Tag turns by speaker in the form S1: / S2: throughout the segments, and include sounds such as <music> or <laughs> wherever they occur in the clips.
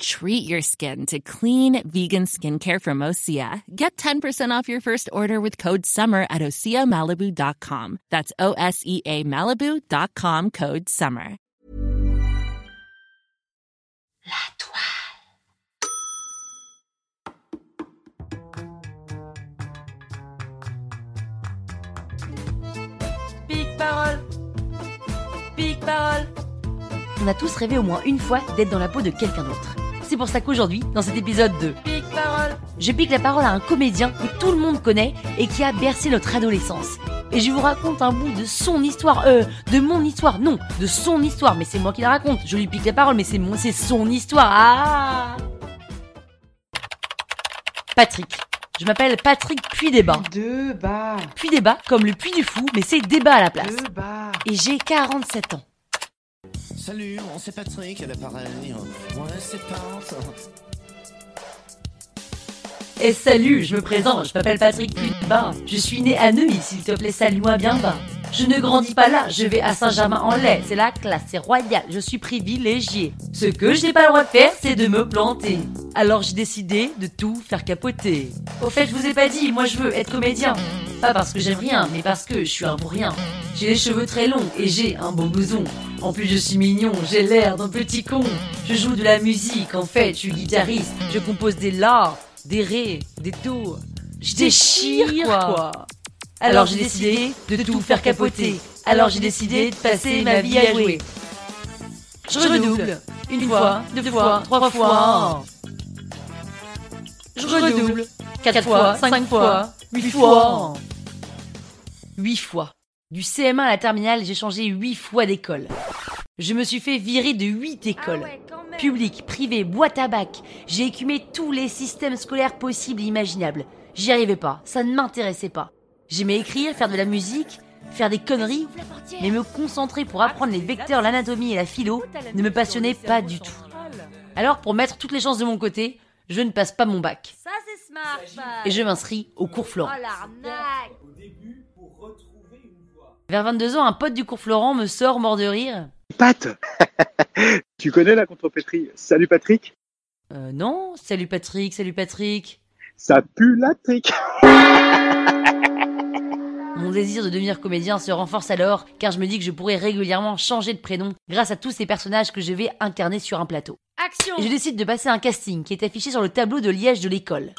S1: Treat your skin to clean, vegan skincare from Osea. Get 10% off your first order with code SUMMER at OseaMalibu.com. That's O S E A Malibu.com code SUMMER.
S2: La toile.
S3: Pique parole Pique parole On a tous rêvé au moins une fois d'être dans la peau de quelqu'un d'autre. C'est pour ça qu'aujourd'hui, dans cet épisode de Pique parole, je pique la parole à un comédien que tout le monde connaît et qui a bercé notre adolescence. Et je vous raconte un bout de son histoire, euh, de mon histoire, non, de son histoire, mais c'est moi qui la raconte. Je lui pique la parole, mais c'est mon, c'est son histoire. Ah Patrick. Je m'appelle Patrick Puy.
S4: Deux bas.
S3: Puy Débat, comme le Puy du Fou, mais c'est débat à la place.
S4: Bas.
S3: Et j'ai 47 ans.
S5: Salut, moi c'est Patrick à l'appareil. Ouais, c'est.
S3: Et salut, je me présente, je m'appelle Patrick Puy-Débat. Je suis né à Neuilly, s'il te plaît, salue-moi bien bas. Je ne grandis pas là, je vais à Saint-Germain-en-Laye. C'est la classe, c'est royal, je suis privilégié. Ce que je n'ai pas le droit de faire, c'est de me planter. Alors j'ai décidé de tout faire capoter. Au fait, je vous ai pas dit, moi je veux être comédien. Pas parce que j'aime rien, mais parce que je suis un pour rien. J'ai les cheveux très longs et j'ai un beau blouson. En plus, je suis mignon, j'ai l'air d'un petit con. Je joue de la musique, en fait, je suis guitariste. Je compose des la, des ré, des do. Je déchire, quoi. Alors j'ai décidé de tout faire capoter. Alors j'ai décidé de passer ma vie à jouer. Je redouble. Une fois, deux fois, trois fois. Je redouble. Quatre fois, cinq fois, huit fois. Huit fois. Du CM1 à la terminale, j'ai changé huit fois d'école. Je me suis fait virer de huit écoles. Public, privé, boîte à bac. J'ai écumé tous les systèmes scolaires possibles et imaginables. J'y arrivais pas, ça ne m'intéressait pas. J'aimais écrire, faire de la musique, faire des conneries, mais me concentrer pour apprendre les vecteurs, l'anatomie et la philo ne me passionnait pas du tout. Alors, pour mettre toutes les chances de mon côté, je ne passe pas mon bac. Et je m'inscris au cours Florent. Vers 22 ans, un pote du cours Florent me sort mort de rire.
S6: Pat <laughs> Tu connais la contrepétrie Salut Patrick?
S3: Euh, non, salut Patrick, salut Patrick.
S6: Ça pue la trique <laughs>
S3: Mon désir de devenir comédien se renforce alors, car je me dis que je pourrais régulièrement changer de prénom grâce à tous ces personnages que je vais incarner sur un plateau.
S2: Action.
S3: Et je décide de passer un casting qui est affiché sur le tableau de liège de l'école.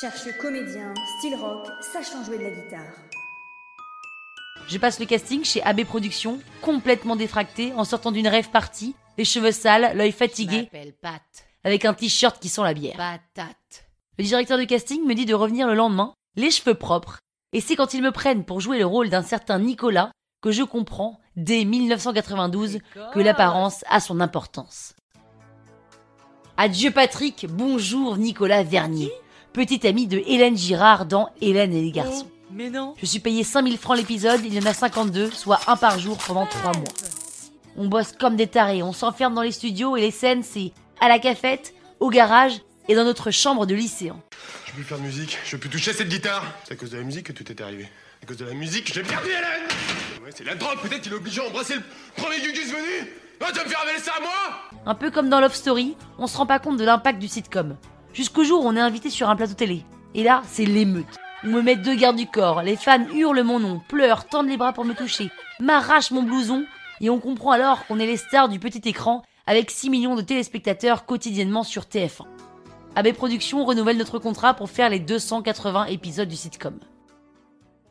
S7: Cherche comédien, style rock, sachant jouer de la guitare.
S3: Je passe le casting chez AB Productions, complètement défracté, en sortant d'une rêve partie, les cheveux sales, l'œil fatigué, avec un t-shirt qui sent la bière.
S2: Patate.
S3: Le directeur de casting me dit de revenir le lendemain, les cheveux propres, et c'est quand ils me prennent pour jouer le rôle d'un certain Nicolas que je comprends, dès 1992, que l'apparence a son importance. Adieu Patrick, bonjour Nicolas Vernier, petit ami de Hélène Girard dans Hélène et les garçons.
S4: Mais non.
S3: Je suis payé 5000 francs l'épisode, il y en a 52, soit un par jour pendant 3 mois. On bosse comme des tarés, on s'enferme dans les studios et les scènes c'est à la cafette, au garage et dans notre chambre de lycéen.
S8: Je peux plus faire de musique, je peux plus toucher cette guitare. C'est à cause de la musique que tout est arrivé. À cause de la musique, j'ai perdu Hélène Ouais, c'est la drogue, peut-être qu'il est obligé à embrasser le premier gugus venu Ah, tu vas me faire avaler ça à moi
S3: Un peu comme dans Love Story, on se rend pas compte de l'impact du sitcom. Jusqu'au jour où on est invité sur un plateau télé. Et là, c'est l'émeute. On me met deux gardes du corps, les fans hurlent mon nom, pleurent, tendent les bras pour me toucher, m'arrachent mon blouson, et on comprend alors qu'on est les stars du petit écran avec 6 millions de téléspectateurs quotidiennement sur TF1. AB Productions renouvelle notre contrat pour faire les 280 épisodes du sitcom.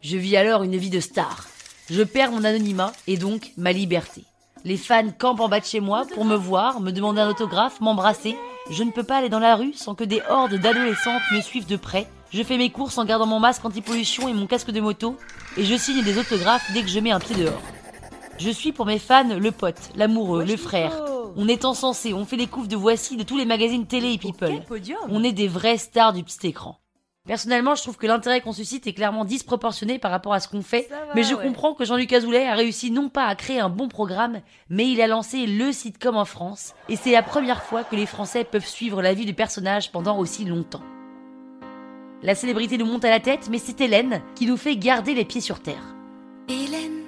S3: Je vis alors une vie de star. Je perds mon anonymat et donc ma liberté. Les fans campent en bas de chez moi pour me voir, me demander un autographe, m'embrasser. Je ne peux pas aller dans la rue sans que des hordes d'adolescentes me suivent de près. Je fais mes courses en gardant mon masque anti-pollution et mon casque de moto. Et je signe des autographes dès que je mets un pied dehors. Je suis pour mes fans le pote, l'amoureux, le frère. On est encensé, on fait les couves de voici de tous les magazines télé et people. On est des vraies stars du petit écran. Personnellement, je trouve que l'intérêt qu'on suscite est clairement disproportionné par rapport à ce qu'on fait, mais je comprends que Jean-Luc Azoulay a réussi non pas à créer un bon programme, mais il a lancé le sitcom en France, et c'est la première fois que les Français peuvent suivre la vie du personnage pendant aussi longtemps. La célébrité nous monte à la tête, mais c'est Hélène qui nous fait garder les pieds sur terre.
S4: Hélène,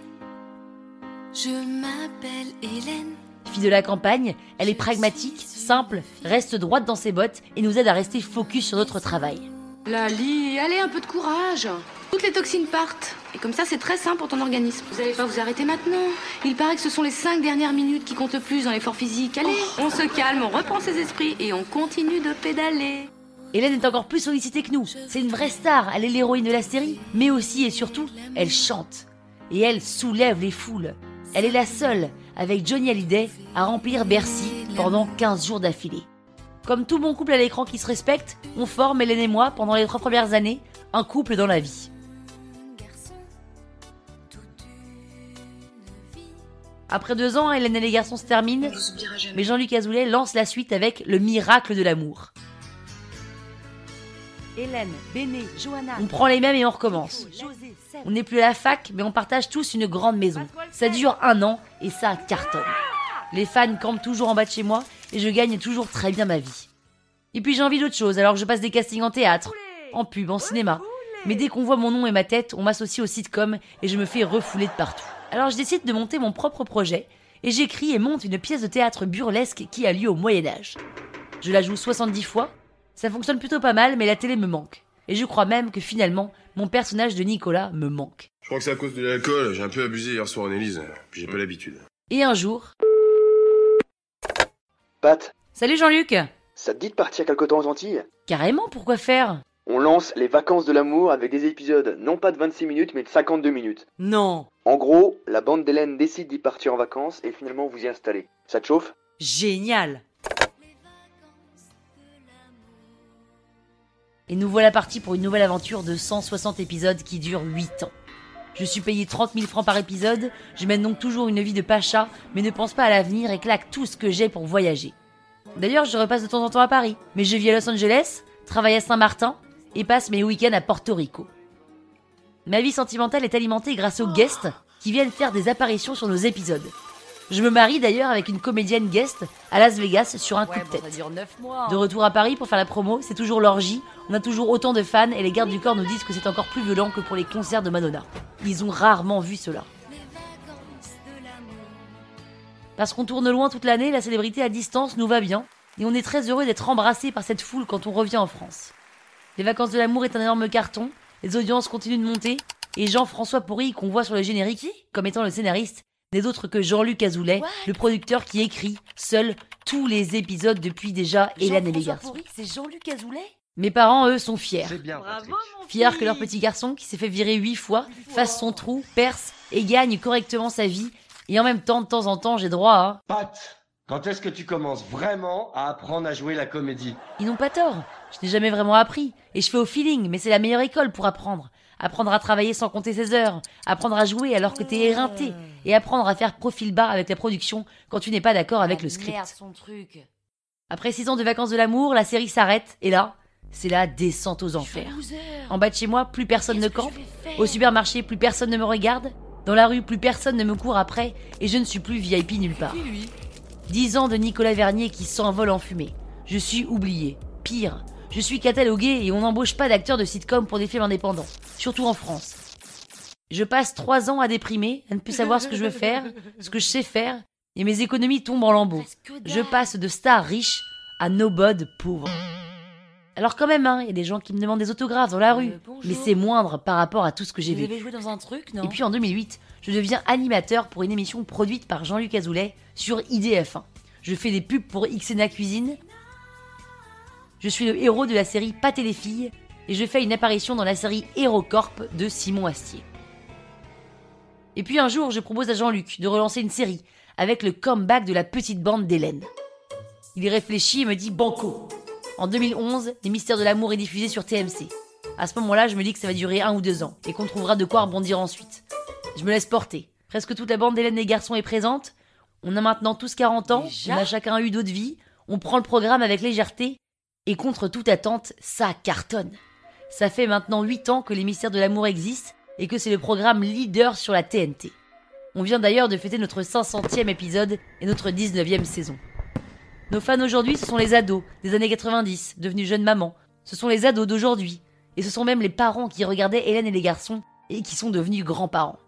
S4: je m'appelle Hélène.
S3: Fille de la campagne, elle est pragmatique, simple, reste droite dans ses bottes et nous aide à rester focus sur notre travail.
S9: Lali, allez, un peu de courage. Toutes les toxines partent. Et comme ça, c'est très sain pour ton organisme. Vous allez pas vous arrêter maintenant. Il paraît que ce sont les cinq dernières minutes qui comptent le plus dans l'effort physique. Allez, on se calme, on reprend ses esprits et on continue de pédaler.
S3: Hélène est encore plus sollicitée que nous. C'est une vraie star, elle est l'héroïne de la série, mais aussi et surtout, elle chante. Et elle soulève les foules. Elle est la seule, avec Johnny Hallyday, à remplir Bercy pendant 15 jours d'affilée. Comme tout bon couple à l'écran qui se respecte, on forme, Hélène et moi, pendant les trois premières années, un couple dans la vie. Après deux ans, Hélène et les garçons se terminent, mais Jean-Luc Azoulay lance la suite avec Le miracle de l'amour. Hélène, Béné, Johanna. On prend les mêmes et on recommence. On n'est plus à la fac, mais on partage tous une grande maison. Ça dure un an et ça cartonne. Les fans campent toujours en bas de chez moi et je gagne toujours très bien ma vie. Et puis j'ai envie d'autre chose, alors je passe des castings en théâtre, en pub, en cinéma. Mais dès qu'on voit mon nom et ma tête, on m'associe au sitcom et je me fais refouler de partout. Alors je décide de monter mon propre projet et j'écris et monte une pièce de théâtre burlesque qui a lieu au Moyen Âge. Je la joue 70 fois, ça fonctionne plutôt pas mal, mais la télé me manque. Et je crois même que finalement, mon personnage de Nicolas me manque.
S8: Je crois que c'est à cause de l'alcool. J'ai un peu abusé hier soir en Élise. Puis j'ai pas l'habitude.
S3: Et un jour...
S6: Pat,
S3: Salut Jean-Luc
S6: ça te dit de partir quelque temps aux Antilles?
S3: Carrément, pourquoi faire?
S6: On lance les vacances de l'amour avec des épisodes non pas de 26 minutes mais de 52 minutes.
S3: Non
S6: En gros, la bande d'Hélène décide d'y partir en vacances et finalement vous y installez. Ça te chauffe?
S3: Génial Et nous voilà partis pour une nouvelle aventure de 160 épisodes qui dure 8 ans. Je suis payé 30 000 francs par épisode, je mène donc toujours une vie de pacha, mais ne pense pas à l'avenir et claque tout ce que j'ai pour voyager. D'ailleurs, je repasse de temps en temps à Paris, mais je vis à Los Angeles, travaille à Saint-Martin et passe mes week-ends à Porto Rico. Ma vie sentimentale est alimentée grâce aux guests qui viennent faire des apparitions sur nos épisodes. Je me marie d'ailleurs avec une comédienne guest à Las Vegas sur un coup de tête. De retour à Paris pour faire la promo, c'est toujours l'orgie, on a toujours autant de fans et les gardes du corps nous disent que c'est encore plus violent que pour les concerts de Madonna. Ils ont rarement vu cela. Parce qu'on tourne loin toute l'année, la célébrité à distance nous va bien, et on est très heureux d'être embrassé par cette foule quand on revient en France. Les vacances de l'amour est un énorme carton, les audiences continuent de monter, et Jean-François Pourry, qu'on voit sur le générique, comme étant le scénariste, n'est autre que Jean-Luc Azoulay, le producteur qui écrit seul tous les épisodes depuis déjà Hélène et les garçons.
S2: C'est Jean-Luc Azoulay?
S3: Mes parents, eux, sont fiers.
S5: bien,
S2: Bravo mon
S3: Fiers que leur petit garçon, qui s'est fait virer huit fois, fasse son trou, perce et gagne correctement sa vie. Et en même temps, de temps en temps, j'ai droit à...
S10: Pat, quand est-ce que tu commences vraiment à apprendre à jouer la comédie?
S3: Ils n'ont pas tort. Je n'ai jamais vraiment appris. Et je fais au feeling, mais c'est la meilleure école pour apprendre. Apprendre à travailler sans compter ses heures. Apprendre à jouer alors que t'es éreinté. Et apprendre à faire profil bas avec la production quand tu n'es pas d'accord avec le script.
S2: Merde, son truc.
S3: Après six ans de vacances de l'amour, la série s'arrête. Et là, c'est la descente aux enfers. En bas de chez moi, plus personne ne campe. Au supermarché, plus personne ne me regarde. Dans la rue, plus personne ne me court après. Et je ne suis plus VIP nulle part. Dix ans de Nicolas Vernier qui s'envole en fumée. Je suis oublié. Pire, je suis catalogué et on n'embauche pas d'acteurs de sitcom pour des films indépendants. Surtout en France. Je passe trois ans à déprimer, à ne plus savoir ce que je veux faire, ce que je sais faire, et mes économies tombent en lambeaux. Je passe de star riche à nobody pauvre. Alors quand même, hein, il y a des gens qui me demandent des autographes dans la rue,
S2: Euh, bonjour.
S3: mais c'est moindre par rapport à tout ce que j'ai
S2: Vous
S3: vécu.
S2: avez joué dans un truc, non?
S3: Et puis en 2008, je deviens animateur pour une émission produite par Jean-Luc Azoulay sur IDF1. Je fais des pubs pour Xena Cuisine. Je suis le héros de la série Pâté les filles et je fais une apparition dans la série HeroCorp de Simon Astier. Et puis un jour, je propose à Jean-Luc de relancer une série avec le comeback de la petite bande d'Hélène. Il y réfléchit et me dit Banco. En 2011, Les Mystères de l'amour est diffusé sur TMC. À ce moment-là, je me dis que ça va durer un ou deux ans et qu'on trouvera de quoi rebondir ensuite. Je me laisse porter. Presque toute la bande d'Hélène et garçons est présente. On a maintenant tous 40 ans, on a chacun eu d'autres vies. On prend le programme avec légèreté et contre toute attente, ça cartonne. Ça fait maintenant 8 ans que les de l'amour existent et que c'est le programme leader sur la TNT. On vient d'ailleurs de fêter notre 500e épisode et notre 19e saison. Nos fans aujourd'hui, ce sont les ados des années 90, devenus jeunes mamans. Ce sont les ados d'aujourd'hui. Et ce sont même les parents qui regardaient Hélène et les garçons et qui sont devenus grands-parents.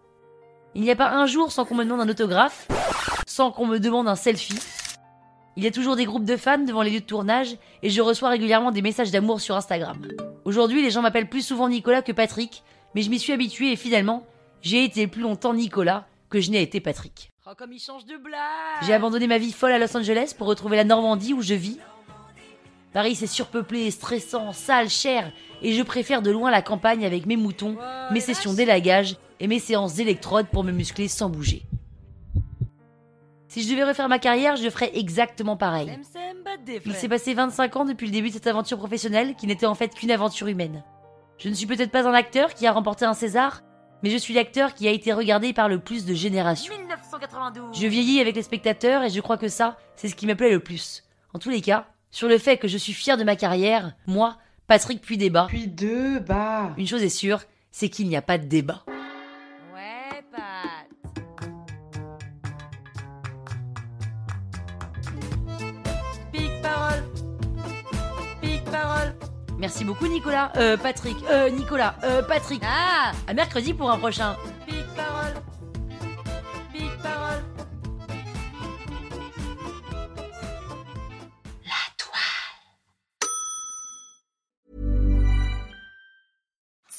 S3: Il n'y a pas un jour sans qu'on me demande un autographe, sans qu'on me demande un selfie. Il y a toujours des groupes de fans devant les lieux de tournage et je reçois régulièrement des messages d'amour sur Instagram. Aujourd'hui, les gens m'appellent plus souvent Nicolas que Patrick, mais je m'y suis habitué et finalement, j'ai été plus longtemps Nicolas que je n'ai été Patrick.
S2: Oh, comme il change de blague
S3: J'ai abandonné ma vie folle à Los Angeles pour retrouver la Normandie où je vis. Paris, c'est surpeuplé, stressant, sale, cher, et je préfère de loin la campagne avec mes moutons, mes sessions d'élagage et mes séances d'électrode pour me muscler sans bouger. Si je devais refaire ma carrière, je ferais exactement pareil. Il s'est passé 25 ans depuis le début de cette aventure professionnelle qui n'était en fait qu'une aventure humaine. Je ne suis peut-être pas un acteur qui a remporté un César, mais je suis l'acteur qui a été regardé par le plus de générations.
S2: 1992
S3: Je vieillis avec les spectateurs et je crois que ça, c'est ce qui me plaît le plus. En tous les cas, sur le fait que je suis fier de ma carrière, moi, Patrick puis débat.
S11: Puis deux, bah.
S3: Une chose est sûre, c'est qu'il n'y a pas de débat. Merci beaucoup Nicolas. Euh, Patrick. Euh, Nicolas. Euh, Patrick.
S2: Ah
S3: À mercredi pour un prochain.